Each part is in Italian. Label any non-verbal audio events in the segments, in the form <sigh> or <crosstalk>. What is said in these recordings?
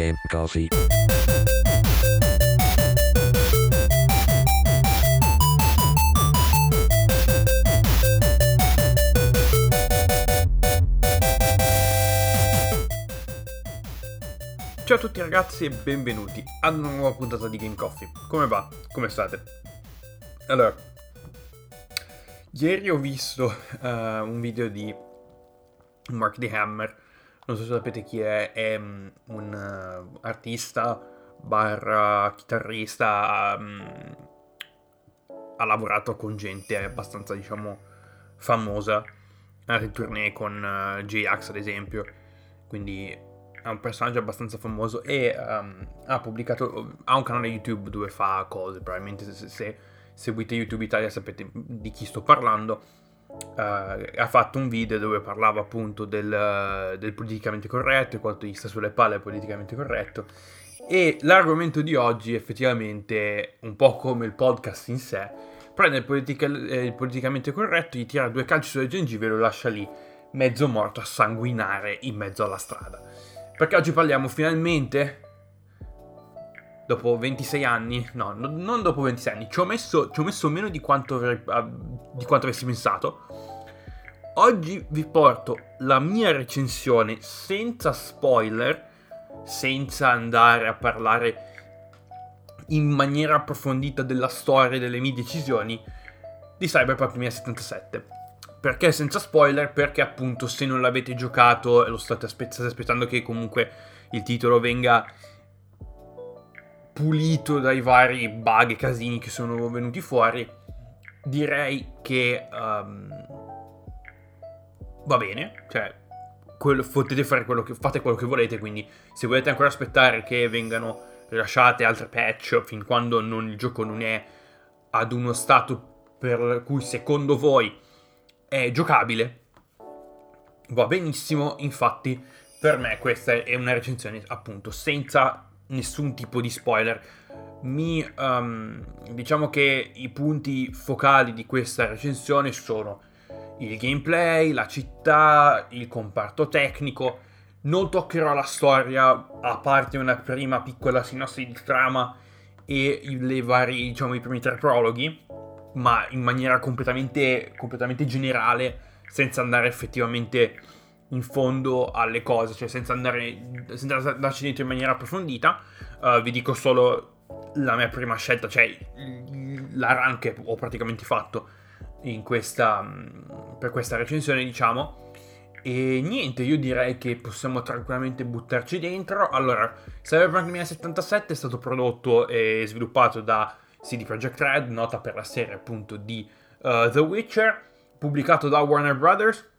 Game Coffee. Ciao a tutti ragazzi e benvenuti ad una nuova puntata di Game Coffee. Come va? Come state? Allora, ieri ho visto uh, un video di Mark the Hammer, non so se sapete chi è, è um, un uh, artista barra chitarrista, um, ha lavorato con gente abbastanza diciamo famosa, ha in tournée con uh, J-Ax ad esempio, quindi è un personaggio abbastanza famoso e um, ha pubblicato, ha un canale YouTube dove fa cose, probabilmente se, se seguite YouTube Italia sapete di chi sto parlando. Uh, ha fatto un video dove parlava appunto del, del politicamente corretto e quanto gli sta sulle palle il politicamente corretto. E l'argomento di oggi effettivamente, un po' come il podcast in sé, prende il, politica, eh, il politicamente corretto, gli tira due calci sulle gengive e lo lascia lì, mezzo morto a sanguinare in mezzo alla strada. Perché oggi parliamo finalmente, dopo 26 anni, no, no non dopo 26 anni, ci ho messo, ci ho messo meno di quanto, avrei, di quanto avessi pensato. Oggi vi porto la mia recensione senza spoiler, senza andare a parlare in maniera approfondita della storia e delle mie decisioni di Cyberpunk 2077 perché senza spoiler? Perché appunto se non l'avete giocato e lo state, aspe- aspettando che comunque il titolo venga pulito dai vari bug e casini che sono venuti fuori, direi che um, va bene, cioè quello, potete fare quello che, fate quello che volete, quindi se volete ancora aspettare che vengano rilasciate altre patch fin quando non, il gioco non è ad uno stato per cui secondo voi è giocabile, va benissimo, infatti per me questa è una recensione appunto senza nessun tipo di spoiler. Mi, um, diciamo che i punti focali di questa recensione sono il gameplay, la città, il comparto tecnico. Non toccherò la storia, a parte una prima piccola sinossi di trama e le vari, diciamo, i primi tre prologhi ma in maniera completamente, completamente generale, senza andare effettivamente in fondo alle cose, cioè senza andare senza andarci dentro in maniera approfondita. Uh, vi dico solo la mia prima scelta, cioè la run che ho praticamente fatto questa, per questa recensione, diciamo. E niente, io direi che possiamo tranquillamente buttarci dentro. Allora, Cyberpunk 2077 è stato prodotto e sviluppato da CD Projekt Red, nota per la serie appunto di uh, The Witcher, pubblicato da Warner Brothers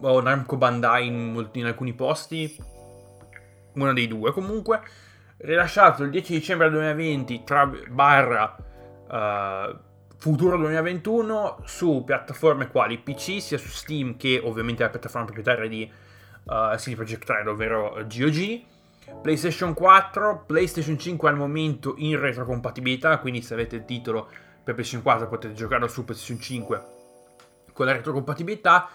o Namco Bandai in, in alcuni posti, uno dei due comunque, rilasciato il 10 dicembre 2020 tra barra uh, futuro 2021 su piattaforme quali PC, sia su Steam che ovviamente la piattaforma proprietaria di uh, CD Projekt Red, ovvero GOG PlayStation 4, PlayStation 5 al momento in retrocompatibilità, quindi se avete il titolo per PlayStation 4 potete giocarlo su PlayStation 5 con la retrocompatibilità.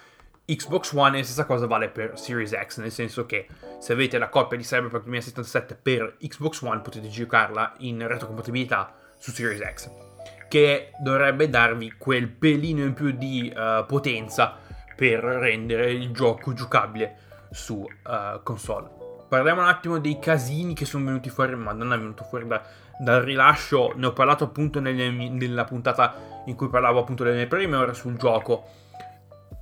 Xbox One e la stessa cosa vale per Series X, nel senso che se avete la coppia di Cyberpunk 2077 per Xbox One potete giocarla in retrocompatibilità su Series X, che dovrebbe darvi quel pelino in più di uh, potenza per rendere il gioco giocabile su uh, console. Parliamo un attimo dei casini che sono venuti fuori, ma non è venuto fuori da, dal rilascio, ne ho parlato appunto nelle, nella puntata in cui parlavo appunto delle mie prime ore sul gioco.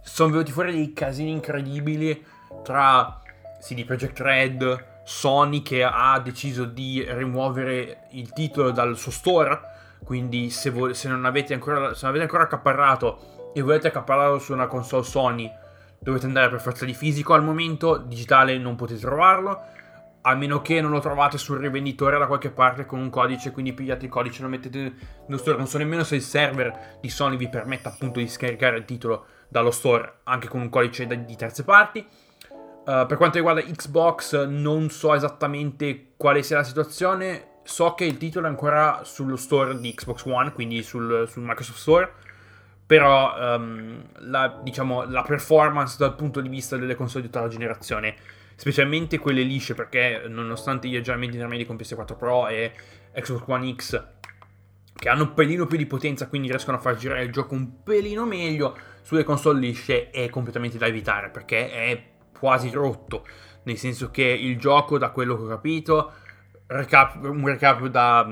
Sono venuti fuori dei casini incredibili tra CD Projekt Red, Sony che ha deciso di rimuovere il titolo dal suo store, quindi se, vo- se, non, avete ancora, se non avete ancora accaparrato e volete accaparrarlo su una console Sony, dovete andare per forza di fisico al momento, digitale non potete trovarlo, a meno che non lo trovate sul rivenditore da qualche parte con un codice, quindi pigliate il codice e lo mettete nello store. Non so nemmeno se il server di Sony vi permette appunto di scaricare il titolo dallo store anche con un codice di terze parti. Uh, per quanto riguarda Xbox non so esattamente quale sia la situazione, so che il titolo è ancora sullo store di Xbox One, quindi sul, sul Microsoft Store però um, la, diciamo, la performance dal punto di vista delle console di ottava generazione specialmente quelle lisce, perché nonostante gli aggiornamenti intermedi con PS4 Pro e Xbox One X, che hanno un pelino più di potenza, quindi riescono a far girare il gioco un pelino meglio, sulle console lisce è completamente da evitare, perché è quasi rotto, nel senso che il gioco, da quello che ho capito, recap, un recap da,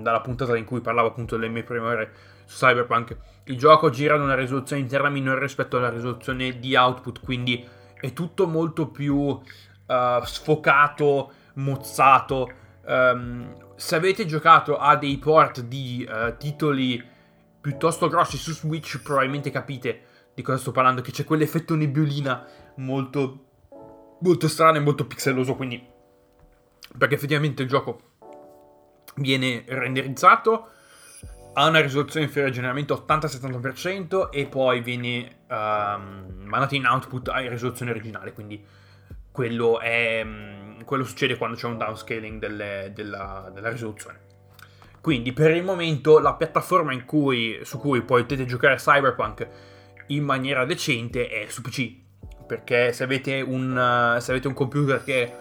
dalla puntata in cui parlavo appunto delle mie prime ore su Cyberpunk, il gioco gira ad una risoluzione interna minore rispetto alla risoluzione di output, quindi è tutto molto più uh, sfocato, mozzato. Um, se avete giocato a dei port di uh, titoli piuttosto grossi su Switch, probabilmente capite di cosa sto parlando, che c'è quell'effetto nebbiolina molto, molto strano e molto pixeloso, quindi perché effettivamente il gioco viene renderizzato ha una risoluzione inferiore generalmente 80-70% e poi viene um, mandato in output a risoluzione originale, quindi quello, è, um, quello succede quando c'è un downscaling delle, della, della, risoluzione. Quindi per il momento la piattaforma cui, su cui potete giocare Cyberpunk in maniera decente è su PC, perché se avete un, uh, se avete un computer che è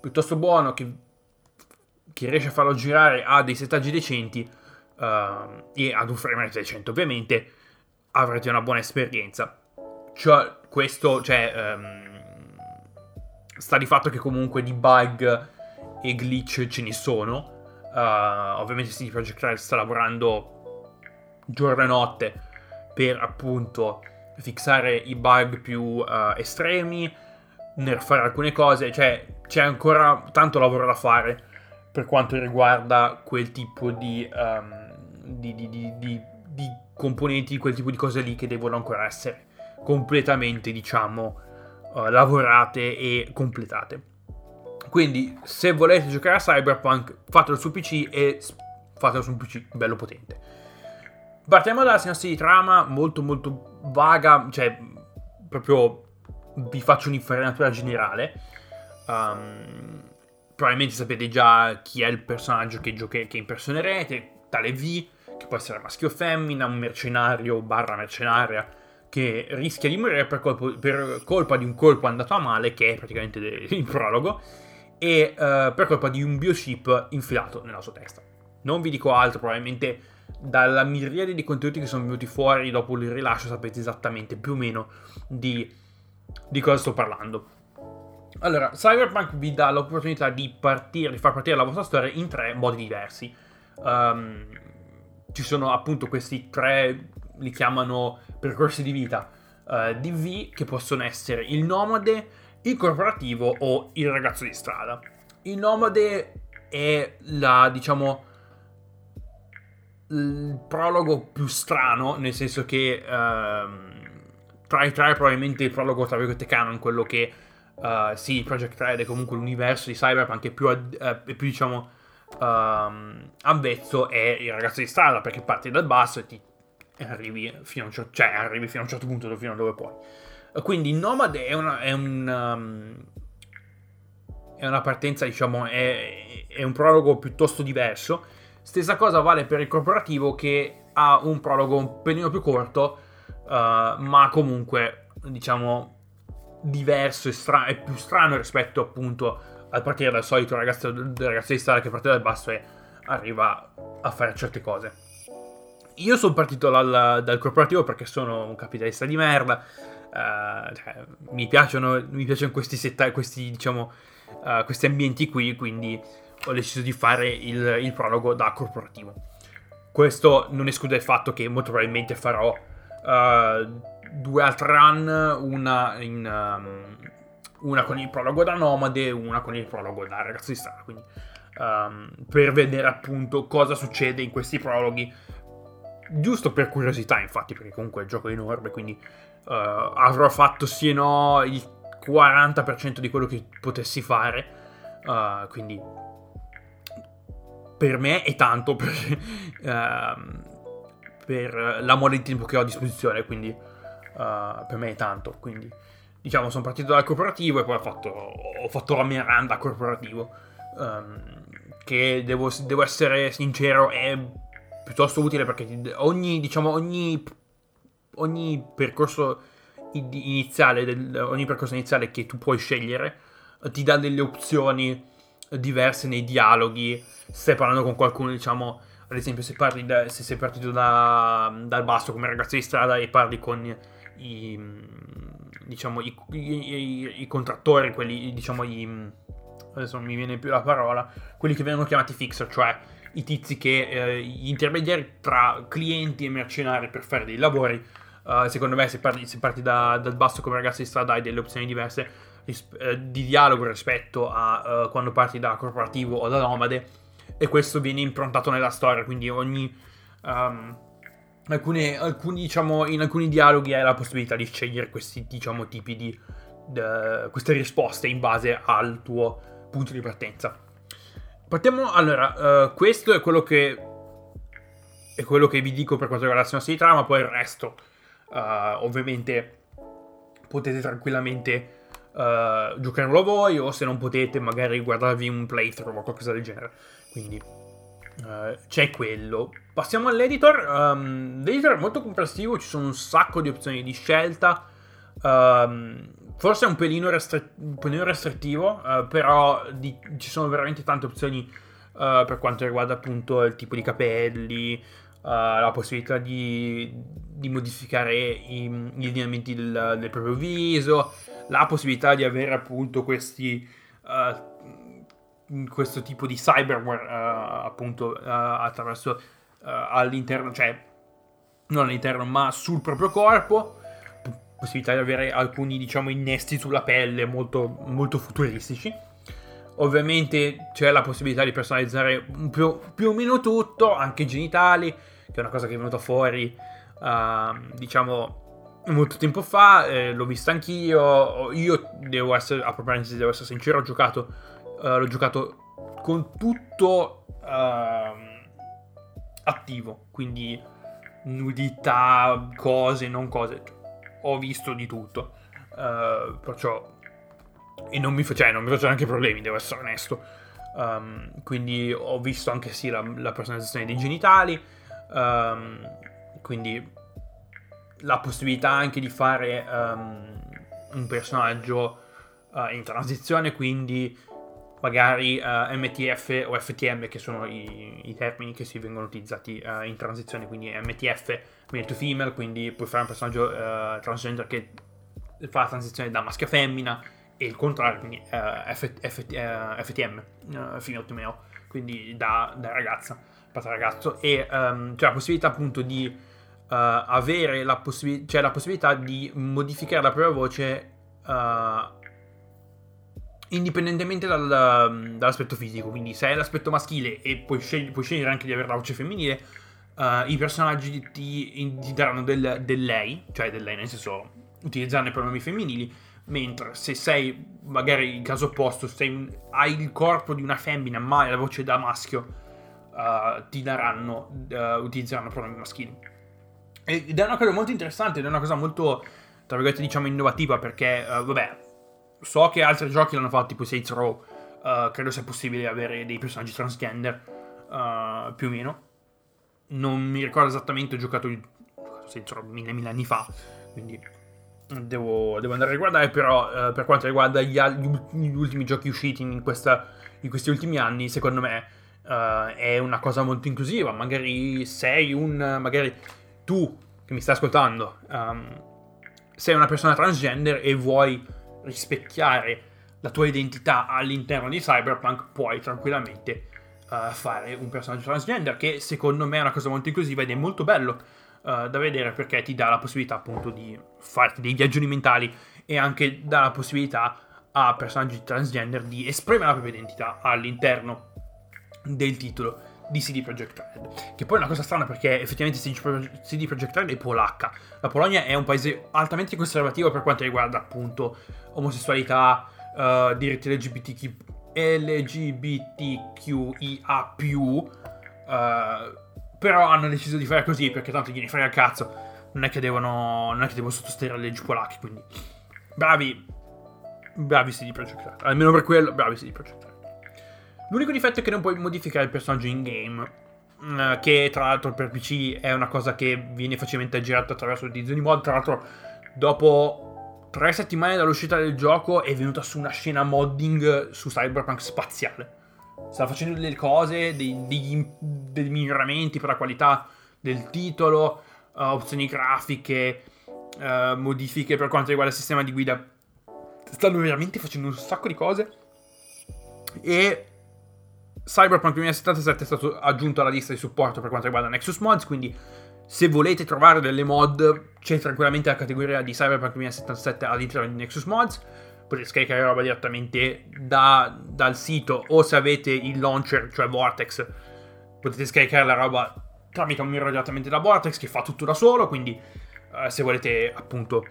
piuttosto buono, che, che riesce a farlo girare a dei settaggi decenti, uh, e ad un frame rate decente ovviamente avrete una buona esperienza. Cioè, questo, cioè, um, sta di fatto che comunque di bug e glitch ce ne sono. Uh, ovviamente CD Projekt Red sta lavorando giorno e notte per appunto fissare i bug più uh, estremi, nerfare alcune cose, cioè c'è ancora tanto lavoro da fare per quanto riguarda quel tipo di, um, di, di, di, componenti, quel tipo di cose lì che devono ancora essere completamente, diciamo, uh, lavorate e completate. Quindi, se volete giocare a Cyberpunk, fatelo su PC e fatelo su un PC bello potente. Partiamo dalla sinopsi di trama, molto molto vaga, cioè proprio vi faccio un'infarinatura generale. Um, probabilmente sapete già chi è il personaggio che, gioche- che impersonerete, tale V, che può essere maschio o femmina, un mercenario barra mercenaria che rischia di morire per, colpo, per colpa di un colpo andato a male, che è praticamente il prologo, e uh, per colpa di un biochip infilato nella sua testa. Non vi dico altro, probabilmente dalla miriade di contenuti che sono venuti fuori dopo il rilascio sapete esattamente più o meno di, di cosa sto parlando. Allora, Cyberpunk vi dà l'opportunità di partire, di far partire la vostra storia in tre modi diversi. Um, ci sono appunto questi tre, li chiamano percorsi di vita uh, DV, che possono essere il nomade, il corporativo o il ragazzo di strada. Il nomade è la, diciamo, il prologo più strano, nel senso che uh, tra i tre probabilmente il prologo tra virgolette canon, quello che uh, sì, Project Red è comunque l'universo di Cyberpunk è più, uh, è più diciamo um, avvezzo è il ragazzo di strada perché parti dal basso e ti arrivi fino a un certo, cioè, arrivi fino a un certo punto fino a dove puoi. Quindi Nomad è una, è un, um, è una partenza, diciamo, è, è, un prologo piuttosto diverso. Stessa cosa vale per il corporativo che ha un prologo un pelino più corto, uh, ma comunque, diciamo, diverso e, stra- e più strano rispetto appunto a partire dal solito ragazzo, ragazzo di strada che parte dal basso e arriva a fare certe cose. Io sono partito dal, dal corporativo perché sono un capitalista di merda. Uh, cioè, mi, piacciono, mi piacciono questi, setta- questi, diciamo, uh, questi ambienti qui, quindi ho deciso di fare il, il, prologo da corporativo. Questo non esclude il fatto che molto probabilmente farò uh, due altre run, una in, um, una con il prologo da nomade e una con il prologo da ragazzo di strada. Quindi um, per vedere appunto cosa succede in questi prologhi. Giusto per curiosità, infatti, perché comunque il gioco è enorme, quindi uh, avrò fatto sì e no il 40% di quello che potessi fare. Uh, quindi per me è tanto per, uh, <laughs> per la mole di tempo che ho a disposizione, quindi uh, per me è tanto. Quindi diciamo, sono partito dal corporativo e poi ho fatto, ho fatto la mia run da corporativo. Um, che devo, devo, essere sincero, è piuttosto utile perché ogni, diciamo, ogni, ogni percorso iniziale, del, ogni percorso iniziale che tu puoi scegliere ti dà delle opzioni diverse nei dialoghi. Stai parlando con qualcuno, diciamo, ad esempio, se, parli da, se sei partito da, dal basso come ragazzo di strada e parli con i, diciamo, i, i, i contrattori, quelli, diciamo, i, adesso non mi viene più la parola, quelli che vengono chiamati fixer, cioè i tizi che, eh, gli intermediari tra clienti e mercenari per fare dei lavori. Uh, secondo me, se parti, se parti da, dal basso come ragazzo di strada, hai delle opzioni diverse di dialogo rispetto a uh, quando parti da corporativo o da nomade. E questo viene improntato nella storia, quindi ogni. Um, alcune, alcuni, diciamo, in alcuni dialoghi hai la possibilità di scegliere questi diciamo, tipi di. De, queste risposte in base al tuo punto di partenza. Partiamo, allora, uh, questo è quello che è quello che vi dico per quanto riguarda la sinopsi di trama, poi il resto uh, ovviamente potete tranquillamente uh, giocarlo voi o se non potete magari guardarvi un playthrough o qualcosa del genere. Quindi c'è quello. Passiamo all'editor. Um, l'editor è molto complessivo, ci sono un sacco di opzioni di scelta. Um, Forse è un pelino, restri- un pelino restrittivo, uh, però di- ci sono veramente tante opzioni uh, per quanto riguarda appunto il tipo di capelli, uh, la possibilità di, di modificare i, gli allineamenti del, del, proprio viso, la possibilità di avere appunto questi questo tipo di cyberware appunto attraverso all'interno, cioè non all'interno ma sul proprio corpo possibilità di avere alcuni, diciamo, innesti sulla pelle molto, molto futuristici. Ovviamente c'è la possibilità di personalizzare più, più, o meno tutto, anche i genitali, che è una cosa che è venuta fuori, uh, diciamo, molto tempo fa. Eh, l'ho vista anch'io. Io devo essere, a proposito, devo essere sincero, ho giocato, uh, l'ho giocato con tutto uh, attivo, quindi nudità, cose, non cose ho visto di tutto. Uh, perciò. E non mi, cioè, faccio neanche problemi, devo essere onesto. Um, quindi ho visto anche sì la, la personalizzazione dei genitali. Um, quindi la possibilità anche di fare um, un personaggio uh, in transizione, quindi magari uh, MTF o FTM, che sono i, i, termini che si vengono utilizzati uh, in transizione, quindi MTF, male to female, quindi puoi fare un personaggio transgender che fa la transizione da maschio a femmina, e il contrario, quindi F, F, FTM, female to male, quindi da, da ragazza, passa ragazzo, e um, c'è la possibilità appunto di avere la, possib- cioè la possibilità di modificare la propria voce indipendentemente dal, dall'aspetto fisico. Quindi, se hai l'aspetto maschile e puoi, scegli, puoi scegliere anche di avere la voce femminile, uh, i personaggi ti, ti daranno del, del, lei, cioè del lei, nel senso utilizzando i pronomi femminili. Mentre se sei, magari in caso opposto, sei, hai il corpo di una femmina ma hai la voce da maschio, uh, ti daranno, uh, utilizzeranno pronomi maschili. Ed è una cosa molto interessante, ed è una cosa molto, tra virgolette, diciamo innovativa perché, vabbè, so che altri giochi l'hanno fatto, tipo Saints Row. Uh, credo sia possibile avere dei personaggi transgender, uh, più o meno. Non mi ricordo esattamente, ho giocato, ho Saints Row mille, mille anni fa, quindi devo, devo andare a riguardare, però uh, per quanto riguarda gli, gli, ultimi giochi usciti in, questa, in, questi ultimi anni, secondo me è una cosa molto inclusiva. Magari sei un... magari tu che mi stai ascoltando um, sei una persona transgender e vuoi rispecchiare la tua identità all'interno di Cyberpunk, puoi tranquillamente uh, fare un personaggio transgender, che secondo me è una cosa molto inclusiva ed è molto bello uh, da vedere perché ti dà la possibilità appunto di farti dei viaggioni mentali e anche dà la possibilità a personaggi transgender di esprimere la propria identità all'interno del titolo di CD Projekt Red. Che poi è una cosa strana perché effettivamente CD Projekt Red è polacca. La Polonia è un paese altamente conservativo per quanto riguarda appunto omosessualità, uh, diritti LGBTQ, LGBTQIA+, uh, però hanno deciso di fare così perché tanto gliene frega il cazzo. Non è che devono, non è che devono sottostare le leggi polacche, quindi bravi, bravi CD Projekt Red. Almeno per quello, bravi CD Projekt Red. L'unico difetto è che non puoi modificare il personaggio in game. Mm, che tra l'altro per PC è una cosa che viene facilmente aggirata attraverso l'utilizzo di mod. Tra l'altro, dopo tre settimane dall'uscita del gioco è venuta su una scena modding su Cyberpunk spaziale. Stava facendo delle cose, dei, degli, dei miglioramenti per la qualità del titolo, uh, opzioni grafiche, uh, modifiche per quanto riguarda il sistema di guida. Stanno veramente facendo un sacco di cose. E Cyberpunk 2077 è stato aggiunto alla lista di supporto per quanto riguarda Nexus Mods, quindi se volete trovare delle mod c'è tranquillamente la categoria di Cyberpunk 2077 all'interno di Nexus Mods. Potete scaricare roba direttamente da, dal sito o se avete il launcher, cioè Vortex, potete scaricare la roba tramite un mirror direttamente da Vortex che fa tutto da solo, quindi eh, se volete appunto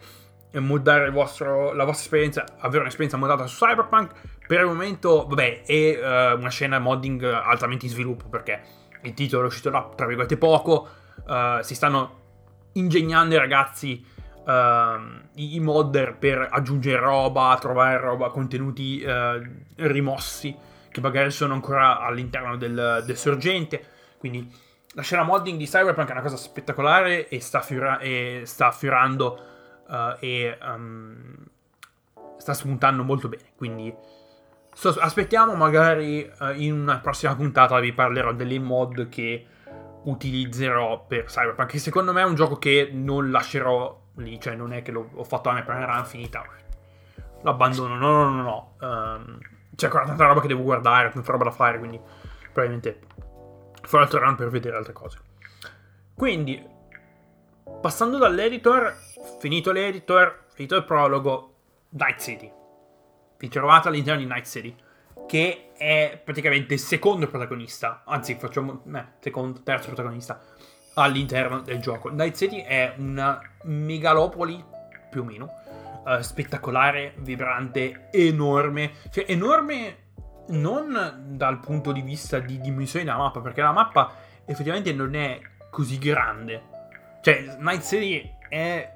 moddare vostro, la vostra esperienza, avere un'esperienza moddata su Cyberpunk, per il momento, vabbè, è uh, una scena modding altamente in sviluppo perché il titolo è uscito da, tra virgolette, poco, uh, si stanno ingegnando i ragazzi uh, i modder per aggiungere roba, trovare roba, contenuti uh, rimossi che magari sono ancora all'interno del, del, sorgente. Quindi la scena modding di Cyberpunk è una cosa spettacolare e sta, fiora- e sta fiorando uh, e um, sta spuntando molto bene. Quindi so, aspettiamo magari in una prossima puntata vi parlerò delle mod che utilizzerò per Cyberpunk, che secondo me è un gioco che non lascerò lì, cioè non è che l'ho, ho fatto la mia prima run finita, l'abbandono, no, no, no, no. Um, c'è ancora tanta roba che devo guardare, tanta roba da fare, quindi probabilmente farò altro run per vedere altre cose. Quindi, passando dall'editor, finito l'editor, finito il prologo, Night City. Vi trovate all'interno di Night City, che è praticamente il secondo protagonista, anzi facciamo, eh, secondo, terzo protagonista all'interno del gioco. Night City è una megalopoli, più o meno, uh, spettacolare, vibrante, enorme. Cioè, enorme non dal punto di vista di dimensioni della mappa, perché la mappa effettivamente non è così grande. Cioè, Night City è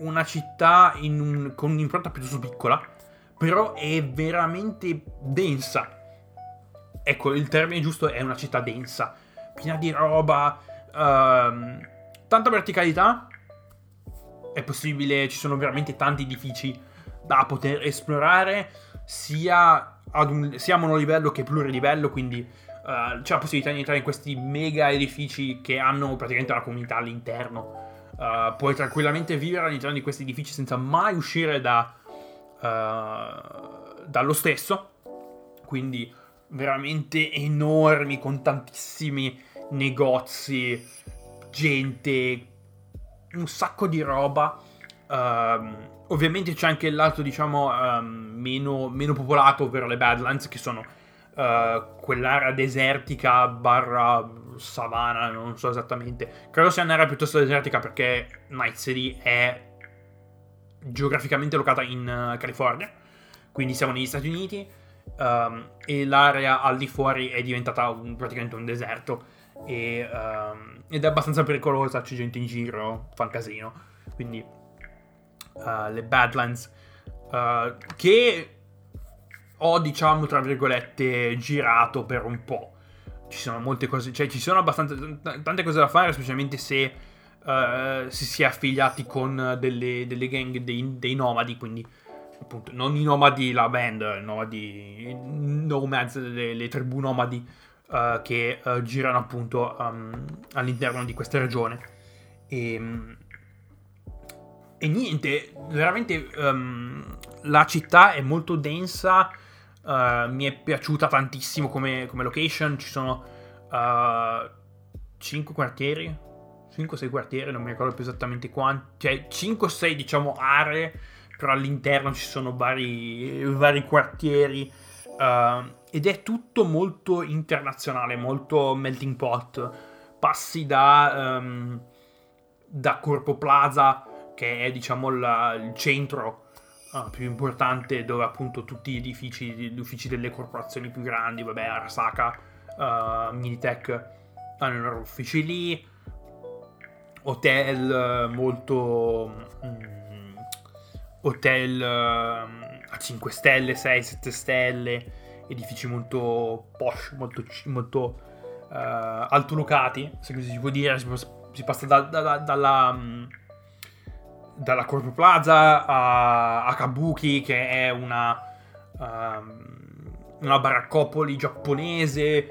una città un, con un'impronta piuttosto piccola, però è veramente densa. Ecco, il termine giusto è una città densa, piena di roba, uh, tanta verticalità. È possibile, ci sono veramente tanti edifici da poter esplorare, sia, ad un, sia monolivello che plurilivello, quindi uh, c'è la possibilità di entrare in questi mega edifici che hanno praticamente una comunità all'interno. Uh, puoi tranquillamente vivere all'interno di questi edifici senza mai uscire da, uh, dallo stesso. Quindi veramente enormi con tantissimi negozi, gente, un sacco di roba. Um, ovviamente c'è anche il lato, diciamo, um, meno, meno, popolato, ovvero le Badlands, che sono uh, quell'area desertica barra savana, non so esattamente. Credo sia un'area piuttosto desertica perché Night City è geograficamente locata in uh, California, quindi siamo negli Stati Uniti. Um, e l'area al di fuori è diventata un, praticamente un deserto e, um, ed è abbastanza pericolosa, c'è gente in giro, fa un casino. Quindi uh, le Badlands uh, che ho diciamo tra virgolette girato per un po'. Ci sono molte cose, cioè ci sono abbastanza t- tante cose da fare, specialmente se uh, si, si è affiliati con delle, delle gang dei, dei nomadi, quindi appunto non i nomadi la band, i nomadi nomads, le, le tribù nomadi uh, che uh, girano appunto um, all'interno di questa regione. E, e niente, veramente um, la città è molto densa, uh, mi è piaciuta tantissimo come, come location, ci sono 5 quartieri, 5-6 quartieri, non mi ricordo più esattamente quanti, cioè 5-6 diciamo aree, però all'interno ci sono vari, vari quartieri. Uh, ed è tutto molto internazionale, molto melting pot. Passi da, um, da Corpo Plaza, che è diciamo la, il centro uh, più importante dove appunto tutti gli edifici, gli uffici delle corporazioni più grandi, vabbè Arasaka, uh, Minitech hanno i loro uffici lì, hotel molto... Um, hotel uh, a 5 stelle, 6, 7 stelle edifici molto posh, molto, molto altolocati, se così si può dire, si, si passa da, da, da, dalla, um, dalla Corpo Plaza a, a, Kabuki, che è una, um, una baraccopoli giapponese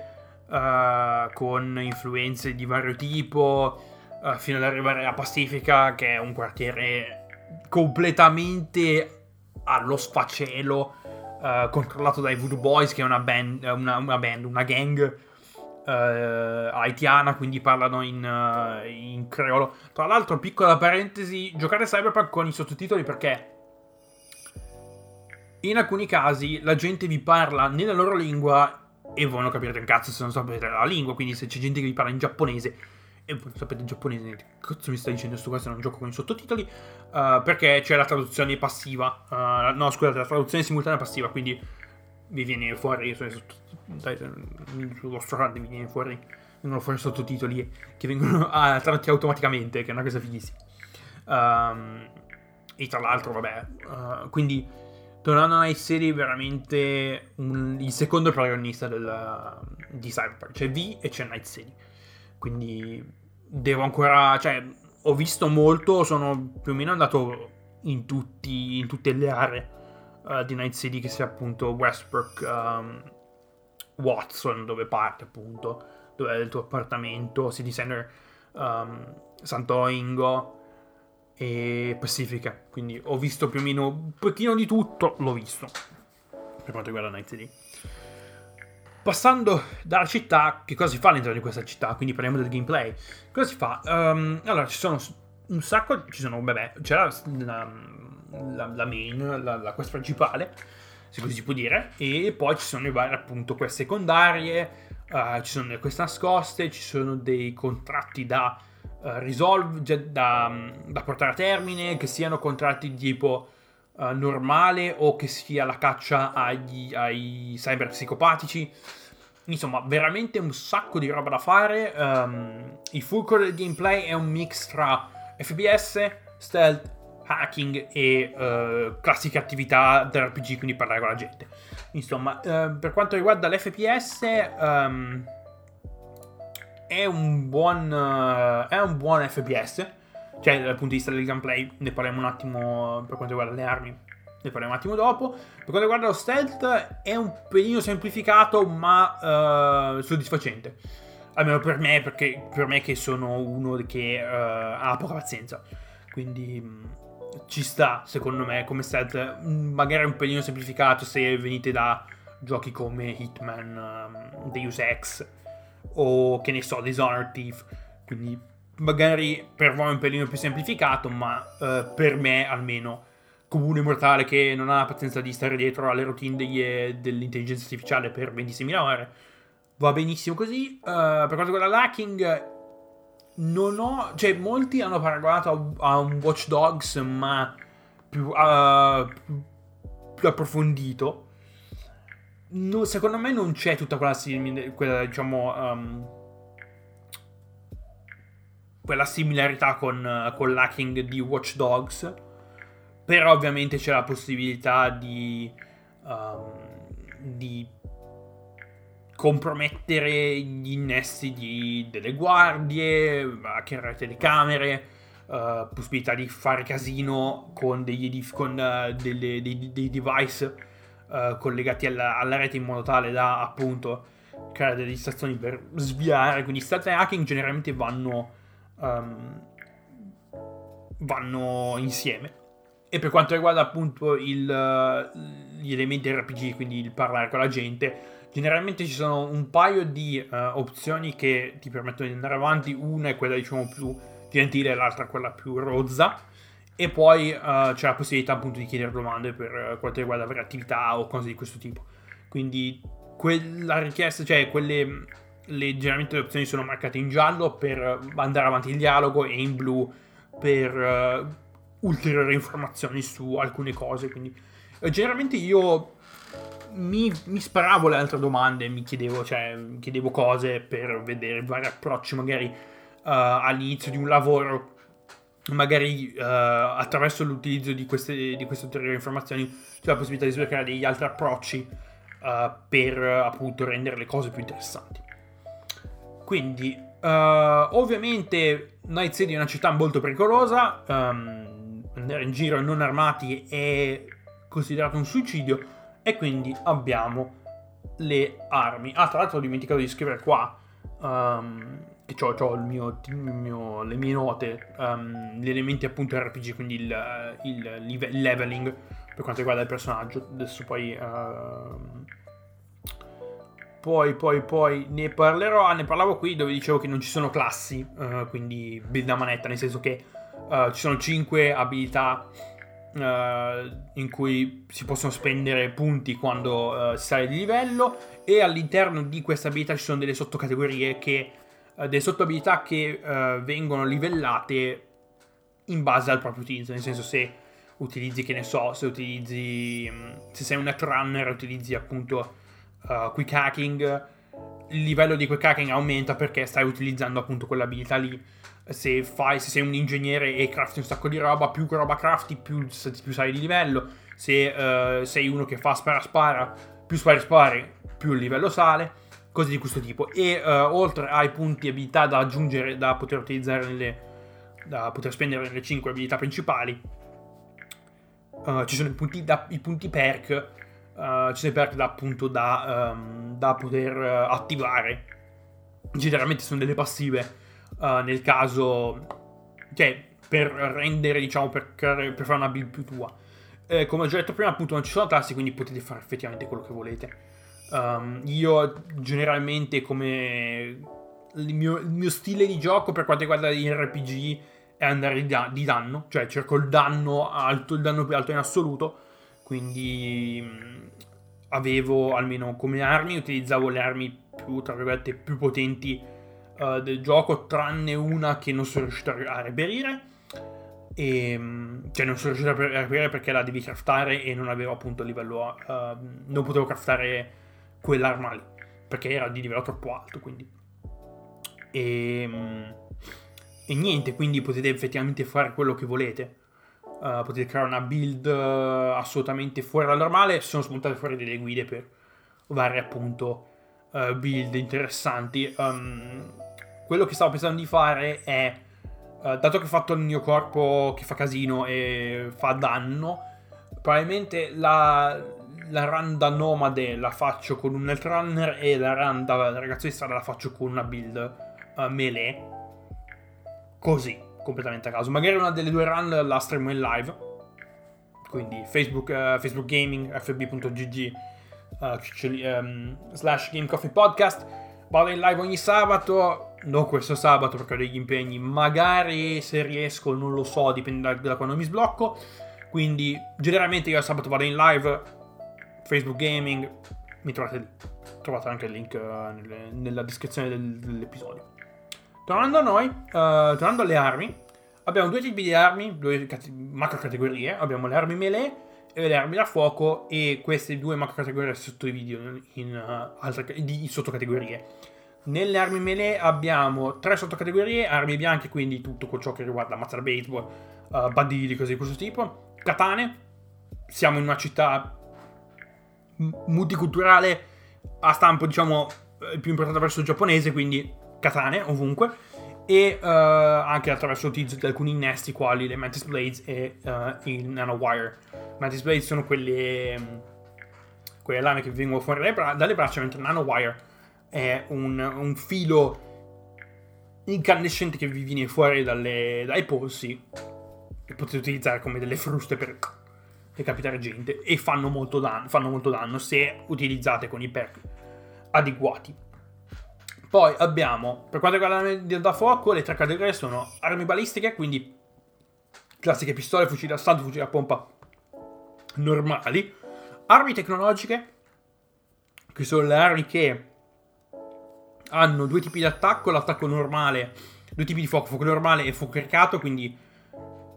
uh, con influenze di vario tipo, uh, fino ad arrivare a Pacifica, che è un quartiere completamente allo sfacelo, uh, controllato dai Voodoo Boys, che è una band, una, una, band, una gang uh, haitiana, quindi parlano in, uh, in, creolo. Tra l'altro, piccola parentesi, giocare Cyberpunk con i sottotitoli perché in alcuni casi la gente vi parla nella loro lingua e voi non capirete un cazzo se non sapete la lingua, quindi se c'è gente che vi parla in giapponese e voi sapete il giapponese, che cazzo mi sta dicendo sto questo non gioco con i sottotitoli, uh, perché c'è la traduzione passiva, uh, no scusate, la traduzione simultanea passiva, quindi vi viene fuori sullo storante vi viene fuori vengono fuori sottotitoli che vengono <laughs> ah, tradotti automaticamente che è una cosa fighissima. Um, e tra l'altro vabbè uh, quindi tornando ai serie veramente un, il secondo protagonista del, di Cyberpunk c'è V e c'è Night City. Quindi devo ancora cioè ho visto molto sono più o meno andato in, tutti, in tutte le aree uh, di Night City che sia appunto Westbrook um, Watson dove parte appunto dove è il tuo appartamento City Center um, Santo Ingo e Pacifica quindi ho visto più o meno un pochino di tutto l'ho visto per quanto riguarda Night City Passando dalla città, che cosa si fa all'interno di questa città? Quindi parliamo del gameplay. Cosa si fa? Um, allora, ci sono un sacco, ci sono, vabbè, c'è la, la, la, main, la, la quest principale, se così si può dire, e poi ci sono le varie appunto queste secondarie, uh, ci sono le quest nascoste, ci sono dei contratti da uh, risolvere, da, da, portare a termine, che siano contratti tipo uh, normale o che sia la caccia agli, ai cyber psicopatici. Insomma, veramente un sacco di roba da fare. Um, il fulcro del gameplay è un mix tra FPS, stealth, hacking e uh, classiche attività dell'RPG, quindi parlare con la gente. Insomma, uh, per quanto riguarda l'FPS, um, è, un buon, uh, è un buon FPS. Cioè, dal punto di vista del gameplay, ne parliamo un attimo per quanto riguarda le armi. Ne parliamo un attimo dopo. Per quanto riguarda lo stealth, è un pelino semplificato, ma soddisfacente. Almeno per me, perché per me che sono uno che ha poca pazienza. Quindi ci sta, secondo me, come stealth. Magari un pelino semplificato se venite da giochi come Hitman, um, Deus Ex o che ne so, Dishonored Thief. Quindi magari per voi un pelino più semplificato, ma uh, per me almeno comune mortale che non ha la pazienza di stare dietro alle routine degli, dell'intelligenza artificiale per 26.000 ore. Va benissimo così. Uh, per quanto riguarda l'hacking, non ho. Cioè, molti hanno paragonato a, a un Watch Dogs, ma più, uh, più approfondito. No, secondo me non c'è tutta quella, simile, quella diciamo. Um, quella similarità con, con l'hacking di Watch Dogs. Però ovviamente c'è la possibilità di. Um, di compromettere gli innesti di, delle guardie, hackerare telecamere, uh, possibilità di fare casino con, degli, con uh, delle, dei, dei, device uh, collegati alla, alla, rete in modo tale da appunto creare delle distrazioni per sviare. Quindi stealth e hacking generalmente vanno, um, vanno insieme. E per quanto riguarda appunto il, gli elementi RPG, quindi il parlare con la gente, Generalmente ci sono un paio di uh, opzioni che ti permettono di andare avanti. Una è quella, diciamo, più gentile, l'altra quella più rozza. E poi uh, c'è la possibilità appunto di chiedere domande per uh, quanto riguarda avere attività o cose di questo tipo. Quindi quella richiesta, cioè quelle le, generalmente le opzioni sono marcate in giallo per andare avanti il dialogo e in blu per uh, ulteriori informazioni su alcune cose. Quindi generalmente io mi, mi, sparavo le altre domande, mi chiedevo, cioè, chiedevo cose per vedere vari approcci, magari uh, all'inizio di un lavoro, magari uh, attraverso l'utilizzo di queste, di queste ulteriori informazioni c'è la possibilità di sbloccare degli altri approcci uh, per appunto rendere le cose più interessanti. Quindi, ovviamente, Night City è una città molto pericolosa. Um, andare in giro non armati è considerato un suicidio e quindi abbiamo le armi. Ah, tra l'altro ho dimenticato di scrivere qua um, che ho, il mio, il mio, le mie note, um, gli elementi appunto RPG, quindi il, il, il, leveling per quanto riguarda il personaggio. Adesso poi... Uh, poi, poi, poi ne parlerò. Ah, ne parlavo qui dove dicevo che non ci sono classi, uh, quindi build a manetta, nel senso che uh, ci sono 5 abilità in cui si possono spendere punti quando si sale di livello e all'interno di queste abilità ci sono delle sottocategorie che delle sottoabilità che vengono livellate in base al proprio utilizzo, nel senso se utilizzi, che ne so, se utilizzi, mm, se sei un netrunner utilizzi appunto uh, quick hacking, il livello di quick hacking aumenta perché stai utilizzando appunto quell'abilità lì. Se, fai, se sei un ingegnere e crafti un sacco di roba, più roba crafti, più, più sai di livello. Se uh, sei uno che fa spara spara, più spari spari, più il livello sale. Cose di questo tipo. E uh, oltre ai punti abilità da aggiungere, da poter utilizzare nelle. da poter spendere nelle 5 abilità principali. Uh, ci sono i punti, da, i punti perk ci sono i perk da, appunto da, um, da poter attivare. Generalmente sono delle passive uh, nel caso, cioè per rendere, diciamo, per, per fare una build più tua. Eh, come ho già detto prima, appunto, non ci sono tassi, quindi potete fare effettivamente quello che volete. Um, io generalmente, come il mio, il mio, stile di gioco per quanto riguarda gli RPG è andare di, di danno, cioè cerco il danno alto, il danno più alto in assoluto quindi mm, avevo almeno come armi, utilizzavo le armi più, tra virgolette, più potenti uh, del gioco, tranne una che non sono riuscito a reperire. E, mm, cioè non sono riuscito a reperire perché la devi craftare e non avevo appunto il livello... Uh, non potevo craftare quell'arma lì, perché era di livello troppo alto, quindi... E, mm, e niente, quindi potete effettivamente fare quello che volete Uh, potete creare una build uh, assolutamente fuori dal normale. Sono spuntate fuori delle guide per varie appunto uh, build interessanti. Um, quello che stavo pensando di fare è, dato che ho fatto il mio corpo che fa casino e fa danno, probabilmente la, la run da nomade la faccio con un netrunner e la run da ragazzo di strada la faccio con una build melee. Così completamente a caso. Magari una delle due run la streamo in live. Quindi Facebook, uh, Facebook Gaming, fb.gg uh, um, slash Game Coffee Podcast. Vado in live ogni sabato. Non questo sabato perché ho degli impegni. Magari se riesco, non lo so, dipende da, da quando mi sblocco. Quindi generalmente io sabato vado in live. Facebook Gaming. Mi trovate lì. Trovate anche il link uh, nelle, nella descrizione del, dell'episodio. Tornando a noi, uh, tornando alle armi, abbiamo due tipi di armi, due cate- macro categorie. Abbiamo le armi melee le armi da fuoco e queste due macro categorie sottodividono in uh, altre di sottocategorie. Nelle armi melee abbiamo tre sottocategorie, armi bianche, quindi tutto ciò che riguarda mazza da baseball, uh, banditi, cose di questo tipo. Katane, siamo in una città multiculturale a stampo, diciamo, eh, più importante verso il giapponese, quindi katane ovunque e uh, anche attraverso l'utilizzo di alcuni innesti quali le Mantis Blades e uh, il Nanowire. Mantis Blades sono quelle, quelle lame che vengono fuori bra- dalle braccia, mentre Nanowire è un, un, filo incandescente che vi viene fuori dalle, dai polsi e potete utilizzare come delle fruste per decapitare gente e fanno molto danno, fanno molto danno se utilizzate con i perk adeguati. Poi abbiamo, per quanto riguarda l'arma da fuoco, le tre categorie sono armi balistiche, quindi classiche pistole, fucili d'assalto, fucili a pompa normali, armi tecnologiche, che sono le armi che hanno due tipi di attacco, l'attacco normale, due tipi di fuoco, fuoco normale e fuoco caricato, quindi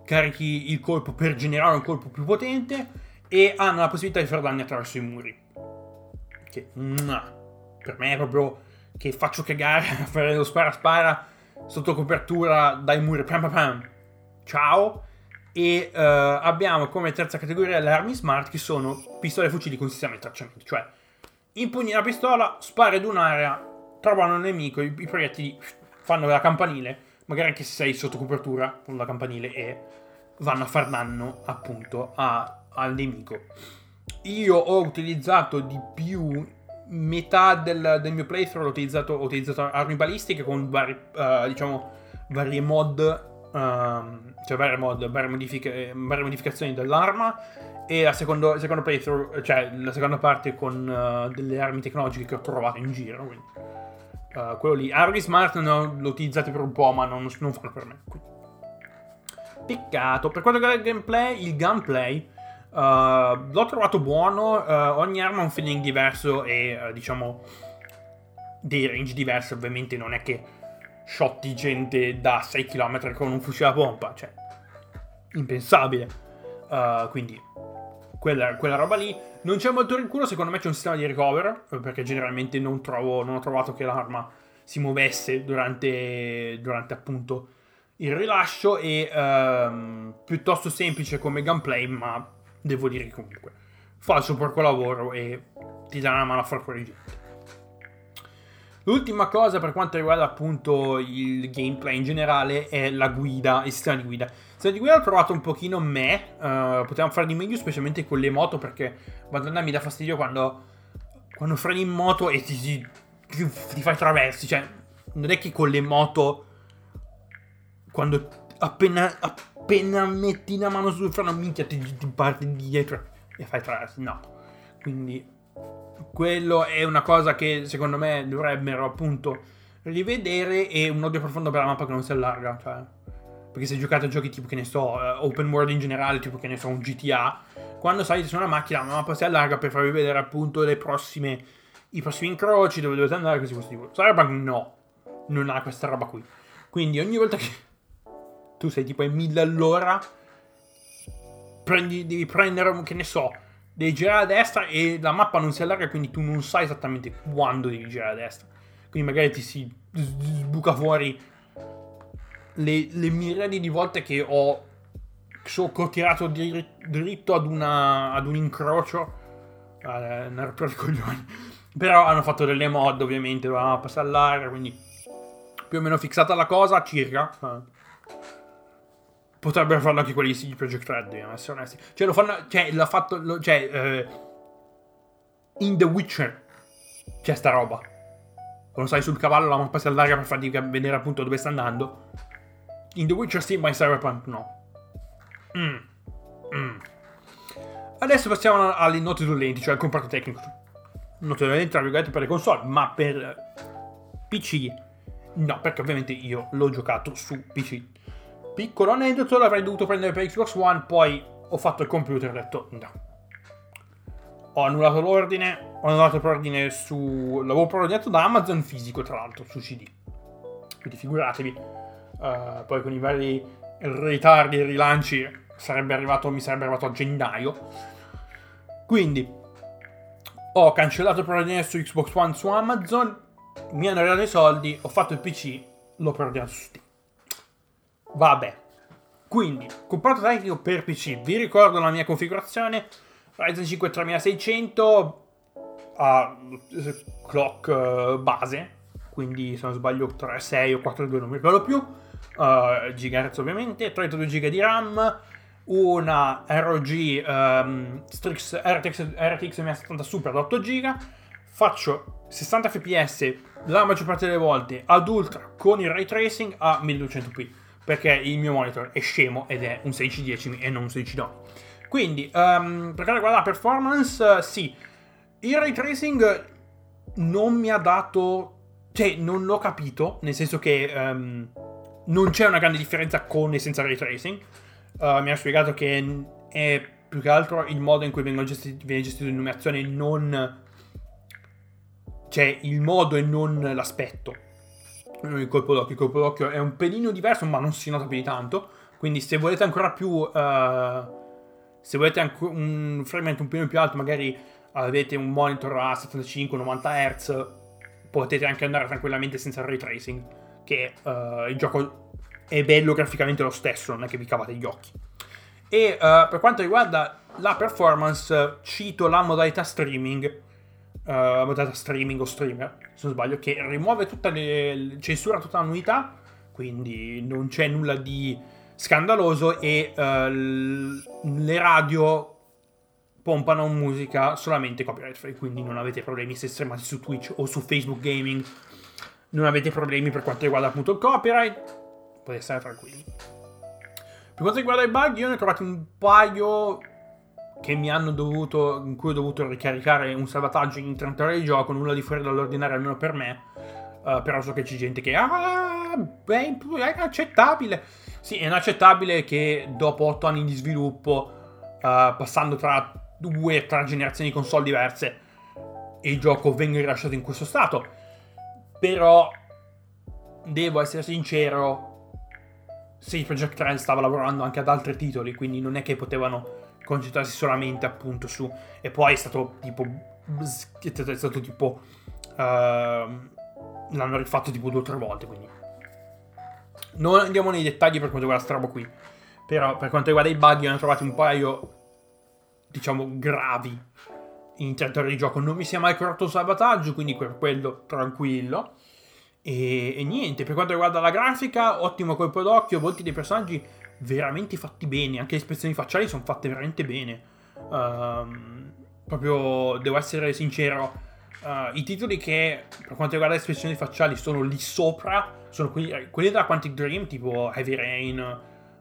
carichi il colpo per generare un colpo più potente e hanno la possibilità di fare danni attraverso i muri. Che, per me è proprio che faccio cagare a <laughs> fare lo spara spara sotto copertura dai muri. Pam pam pam. Ciao. E uh, abbiamo come terza categoria le armi smart che sono pistole e fucili con sistema di tracciamento. Cioè, impugni la pistola, spari ad un'area, trovano un nemico, i, i proiettili fanno la campanile. Magari anche se sei sotto copertura con la campanile e vanno a far danno appunto a, al nemico. Io ho utilizzato di più metà del, del mio playthrough, ho utilizzato, ho utilizzato armi balistiche con vari, uh, diciamo, varie mod Um, cioè varie mod, varie, modifica- varie, modificazioni dell'arma e la secondo, secondo playthrough, cioè la seconda parte con uh, delle armi tecnologiche che ho trovato in giro. Quindi, uh, quello lì. Armi smart non l'ho utilizzato per un po', ma non, non fanno per me. Quindi. Peccato. Per quanto riguarda il gameplay, il gunplay uh, l'ho trovato buono. ogni arma ha un feeling diverso e diciamo dei range diversi. Ovviamente non è che shotti gente da 6 km con un fucile a pompa, cioè impensabile. Uh, quindi quella, quella, roba lì non c'è molto rinculo, secondo me c'è un sistema di recover, perché generalmente non, trovo, non ho trovato che l'arma si muovesse durante, durante appunto il rilascio e um, piuttosto semplice come gameplay, ma devo dire che comunque fa il suo porco lavoro e ti dà una mano a far fuori gente. L'ultima cosa per quanto riguarda appunto il gameplay in generale è la guida, il sistema di guida. Il sistema di guida l'ho trovato un pochino me, uh, potevamo fare di meglio specialmente con le moto perché madonna mi dà fastidio quando, quando freni in moto e ti, ti, ti fai traversi, cioè non è che con le moto quando appena, appena metti la mano sul freno minchia ti, ti parti dietro e fai traversi, no. Quindi quello è una cosa che secondo me dovrebbero appunto rivedere e un odio profondo per la mappa che non si allarga. Cioè, perché se giocate a giochi tipo, che ne so, uh, open world in generale, tipo che ne so, un GTA, quando salite su una macchina la mappa si allarga per farvi vedere appunto le prossime, i prossimi incroci, dove dovete andare, così questo tipo. Cyberpunk no, non ha questa roba qui. Quindi ogni volta che tu sei tipo a 1000 all'ora, prendi, devi prendere, che ne so, devi girare a destra e la mappa non si allarga, quindi tu non sai esattamente quando devi girare a destra. Quindi magari ti si sbuca fuori le, le miriadi di volte che ho, so, tirato dritto ad, una, ad un incrocio. Eh, rottura di coglioni. <laughs> Però hanno fatto delle mod, ovviamente, mappa si allarga, quindi più o meno fissata la cosa, circa. Eh Potrebbero farlo anche quelli di Project Red, dobbiamo essere onesti. Cioè, lo fanno. Cioè, l'ha fatto. Lo, cioè, eh, in The Witcher c'è sta roba. Quando sai sul cavallo, la mappa si allarga per farti vedere appunto dove sta andando. In The Witcher sì, ma in Cyberpunk no. Mm. Mm. Adesso passiamo alle note dolenti, cioè al comparto tecnico. Note dolenti, tra virgolette, per le console, ma per PC. No, perché ovviamente io l'ho giocato su PC piccolo aneddoto, l'avrei dovuto prendere per Xbox One, poi ho fatto il computer e ho detto no. Ho annullato l'ordine, ho annullato l'ordine su... l'avevo preordinato da Amazon fisico, tra l'altro, su CD. Quindi figuratevi. Uh, poi con i vari ritardi e rilanci sarebbe arrivato, mi sarebbe arrivato a gennaio. Quindi ho cancellato il preordine su Xbox One su Amazon, mi hanno regalato i soldi, ho fatto il PC, l'ho preordinato su Steam. Vabbè. Quindi, comparto tecnico per PC. Vi ricordo la mia configurazione. Ryzen 5 3600 a clock uh, base. Quindi, se non sbaglio, 3, 6 o 4, 2, non mi ricordo più. Uh, GHz ovviamente. 32 GB di RAM. Una ROG um, Strix RTX, RTX 1070 Super da 8 GB. Faccio 60 fps la maggior parte delle volte ad ultra con il ray tracing a 1200p perché il mio monitor è scemo ed è un 1610 e non un 16 Quindi, um, per quanto riguarda la performance, uh, sì, il ray tracing non mi ha dato... Cioè, non l'ho capito, nel senso che um, non c'è una grande differenza con e senza ray tracing. Uh, mi ha spiegato che è più che altro il modo in cui gestiti, viene gestito l'illuminazione, non... Cioè, il modo e non l'aspetto il colpo d'occhio. Il colpo d'occhio è un pelino diverso, ma non si nota più di tanto. Quindi, se volete ancora più. Uh, se volete anche un frame rate un pelino più alto, magari avete un monitor a 75-90 Hz, potete anche andare tranquillamente senza ray tracing. Che uh, il gioco è bello graficamente lo stesso, non è che vi cavate gli occhi. E uh, per quanto riguarda la performance, cito la modalità streaming uh, modalità streaming o streamer, se non sbaglio, che rimuove tutta le, censura tutta l'unità, quindi non c'è nulla di scandaloso e uh, le radio pompano musica solamente copyright free, quindi non avete problemi se streamate su Twitch o su Facebook Gaming, non avete problemi per quanto riguarda appunto il copyright, potete stare tranquilli. Per quanto riguarda i bug, io ne ho trovati un paio che mi hanno dovuto, in cui ho dovuto ricaricare un salvataggio in 30 ore di gioco, nulla di fuori dall'ordinario almeno per me. Uh, però so che c'è gente che ah, è inaccettabile. Sì, è inaccettabile che dopo 8 anni di sviluppo, uh, passando tra due o tre generazioni di console diverse, il gioco venga rilasciato in questo stato. Però devo essere sincero, sì, Project Red stava lavorando anche ad altri titoli, quindi non è che potevano concentrarsi solamente appunto su... E poi è stato tipo... È stato tipo... Uh, l'hanno rifatto tipo due o tre volte, quindi... Non andiamo nei dettagli per quanto riguarda questa roba qui. Però per quanto riguarda i bug, ne ho trovati un paio, diciamo, gravi in territorio di gioco. Non mi si è mai corretto un salvataggio, quindi per quello tranquillo. E, e, niente, per quanto riguarda la grafica, ottimo colpo d'occhio, molti dei personaggi veramente fatti bene, anche le espressioni facciali sono fatte veramente bene. Um, proprio, devo essere sincero, uh, i titoli che per quanto riguarda le espressioni facciali sono lì sopra, sono quelli, quelli della Quantic Dream, tipo Heavy Rain,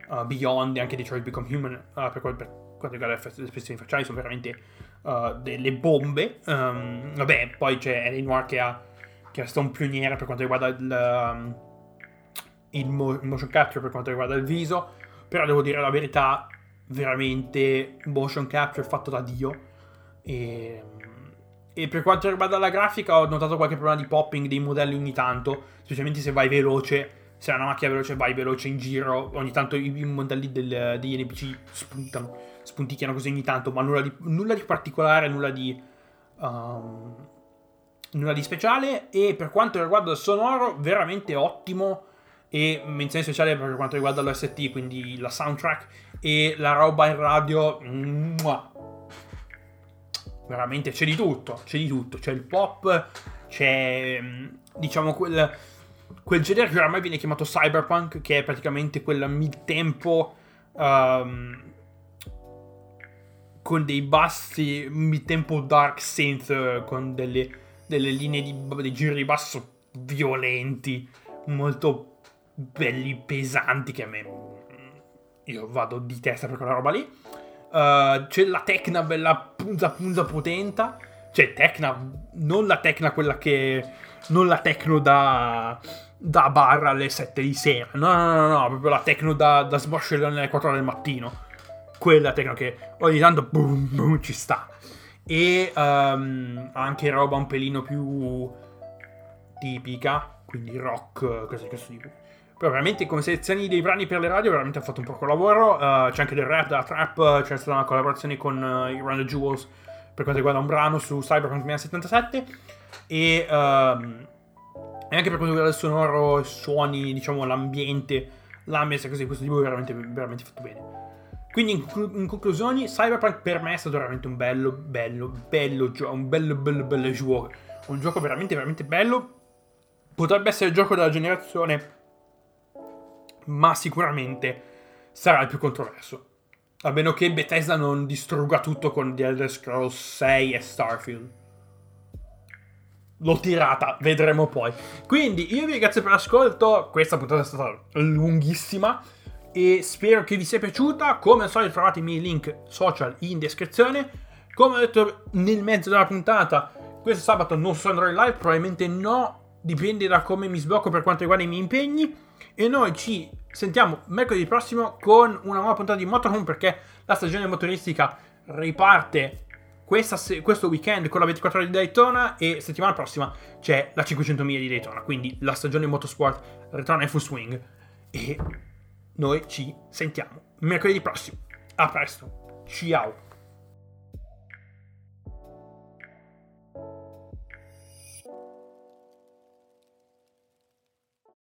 uh, Beyond e anche Detroit Become Human, uh, per, quanto, per, quanto riguarda le espressioni facciali, sono veramente delle bombe. Um, vabbè, poi c'è Ellie Noir che ha che è stato un pioniere per quanto riguarda il, um, il, motion capture, per quanto riguarda il viso, però devo dire la verità, veramente motion capture fatto da Dio. E, e per quanto riguarda la grafica ho notato qualche problema di popping dei modelli ogni tanto, specialmente se vai veloce. Se hai una macchina veloce vai veloce in giro, ogni tanto i, i modelli del, degli NPC spuntano, spunticchiano così ogni tanto, ma nulla di, nulla di particolare, nulla di... Um, nulla di speciale e per quanto riguarda il sonoro veramente ottimo e menzione speciale per quanto riguarda l'OST quindi la soundtrack e la roba in radio muah. veramente c'è di tutto c'è di tutto c'è il pop c'è diciamo quel, quel genere che ormai viene chiamato cyberpunk che è praticamente quel mid-tempo um, con dei bassi mid-tempo dark synth con delle delle linee di, di giro di basso violenti, molto belli, pesanti, che a me... Io vado di testa per quella roba lì. Uh, c'è la Tecna bella punza punza potenta. Cioè, Tecna, non la Tecna quella che... Non la Tecno da... Da bar alle 7 di sera. No, no, no, no, proprio la Tecno da, da alle 4 del mattino. Quella Tecno che ogni tanto boom, boom, ci sta e um, anche roba un pelino più tipica, quindi rock, cose di questo tipo. Però veramente come selezioni dei brani per le radio veramente ha fatto un po' lavoro, uh, c'è anche del rap, della trap, c'è stata una collaborazione con uh, i Run the Jewels per quanto riguarda un brano su Cyberpunk 2077 e, um, e anche per quanto riguarda il sonoro, i suoni, diciamo l'ambiente, l'ambience, cose di questo tipo veramente, veramente fatto bene. Quindi in, in, conclusione, Cyberpunk per me è stato veramente un bello, bello, bello gioco, un bello, bello, bello gioco. Un gioco veramente, veramente bello. Potrebbe essere il gioco della generazione, ma sicuramente sarà il più controverso. A meno che Bethesda non distrugga tutto con The Elder Scrolls 6 e Starfield. L'ho tirata, vedremo poi. Quindi io vi ringrazio per l'ascolto. Questa puntata è stata lunghissima e spero che vi sia piaciuta. Come al solito trovate i miei link social in descrizione. Come ho detto nel mezzo della puntata, questo sabato non so andrò in live, probabilmente no, dipende da come mi sblocco per quanto riguarda i miei impegni. E noi ci sentiamo mercoledì prossimo con una nuova puntata di Motorhome perché la stagione motoristica riparte questa, questo weekend con la 24 ore di Daytona e settimana prossima c'è la 500 miglia di Daytona. Quindi la stagione motorsport ritorna in full swing. E noi ci sentiamo mercoledì prossimo. A presto. Ciao.